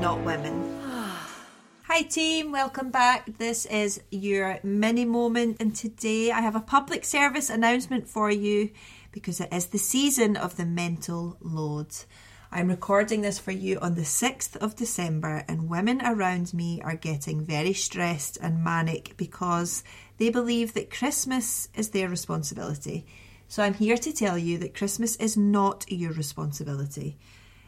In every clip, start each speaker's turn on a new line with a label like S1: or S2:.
S1: not women. Hi, team, welcome back. This is your mini moment, and today I have a public service announcement for you because it is the season of the mental load. I'm recording this for you on the 6th of December, and women around me are getting very stressed and manic because they believe that Christmas is their responsibility. So I'm here to tell you that Christmas is not your responsibility.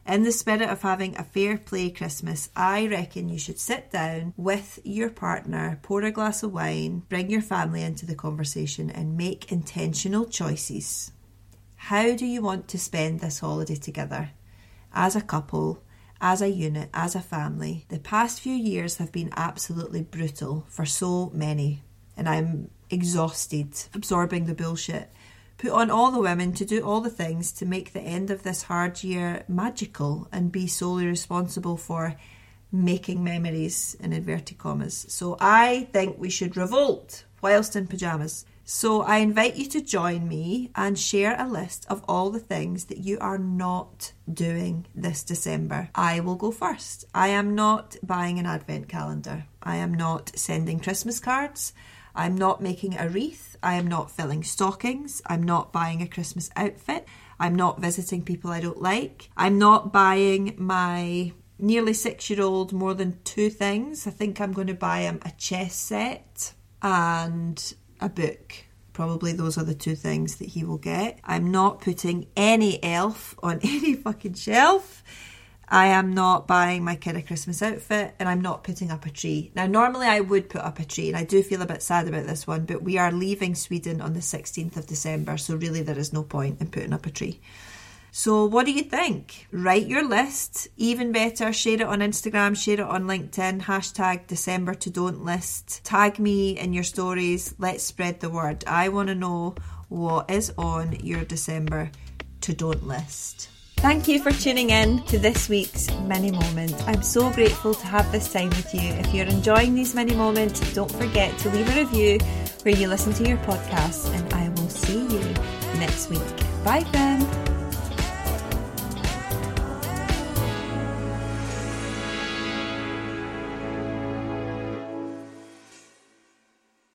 S1: In the spirit of having a fair play Christmas, I reckon you should sit down with your partner, pour a glass of wine, bring your family into the conversation, and make intentional choices. How do you want to spend this holiday together? As a couple, as a unit, as a family. The past few years have been absolutely brutal for so many, and I'm exhausted absorbing the bullshit put on all the women to do all the things to make the end of this hard year magical and be solely responsible for making memories in inverted commas. So I think we should revolt whilst in pyjamas. So I invite you to join me and share a list of all the things that you are not doing this December. I will go first. I am not buying an advent calendar. I am not sending Christmas cards. I'm not making a wreath. I am not filling stockings. I'm not buying a Christmas outfit. I'm not visiting people I don't like. I'm not buying my nearly six year old more than two things. I think I'm going to buy him a chess set and a book. Probably those are the two things that he will get. I'm not putting any elf on any fucking shelf. I am not buying my kid a Christmas outfit and I'm not putting up a tree. Now, normally I would put up a tree and I do feel a bit sad about this one, but we are leaving Sweden on the 16th of December, so really there is no point in putting up a tree. So, what do you think? Write your list. Even better, share it on Instagram, share it on LinkedIn, hashtag December to don't list. Tag me in your stories. Let's spread the word. I want to know what is on your December to don't list. Thank you for tuning in to this week's mini moment. I'm so grateful to have this time with you. If you're enjoying these mini moments, don't forget to leave a review where you listen to your podcast, and I will see you next week. Bye, friend.